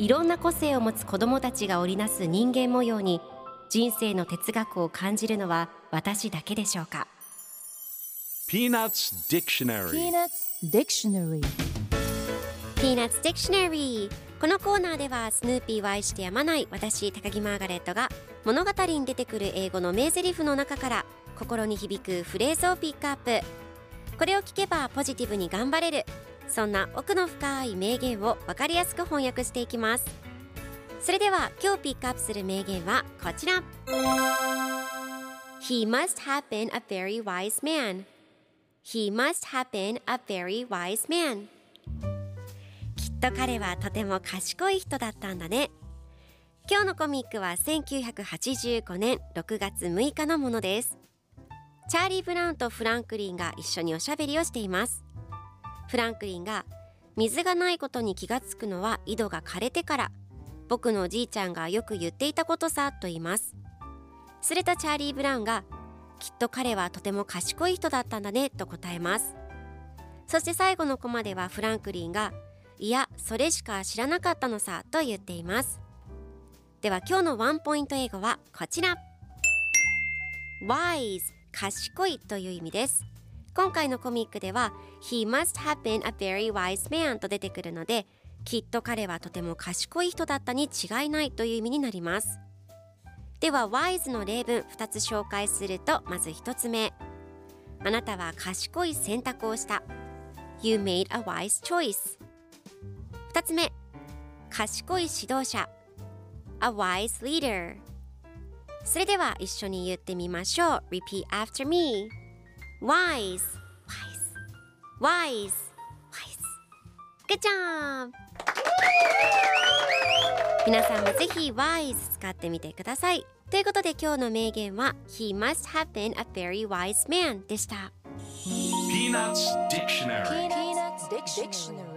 いろんな個性を持つ子どもたちが織りなす人間模様に人生の哲学を感じるのは私だけでしょうか。Peanuts Dictionary Peanuts Dictionary Peanuts Dictionary このコーナーではスヌーピーを愛してやまない私高木マーガレットが物語に出てくる英語の名台詞の中から心に響くフレーズをピックアップ。これを聞けばポジティブに頑張れるそんな奥の深い名言を分かりやすく翻訳していきます。それでは今日ピックアップする名言はこちら。He must have been a very wise man. He must have been a very wise man. きっと彼はとても賢い人だったんだね。今日のコミックは1985年6月6日のものです。チャーリー・ブラウンとフランクリンが一緒におしゃべりをしています。フランクリンが水がないことに気がつくのは井戸が枯れてから。僕のおじいちゃんがよく言っていたことさと言います。するとチャーリー・ブラウンがきっと彼はとても賢い人だったんだねと答えます。そして最後のコマではフランクリンがいやそれしか知らなかったのさと言っています。では今日のワンポイント英語はこちら。wise 賢いという意味です。今回のコミックでは He must have been a very wise man と出てくるのできっと彼はとても賢い人だったに違いないという意味になります。では wise の例文2つ紹介するとまず1つ目。あなたは賢い選択をした。You made a wise choice 2つ目。賢い指導者。A wise leader それでは一緒に言ってみましょう。Repeat after me Wise Wise Wise Wise Good job 皆さんもぜひ Wise 使ってみてくださいということで今日の名言は He must have been a very wise man でした Peanuts Dictionary Peanuts Dictionary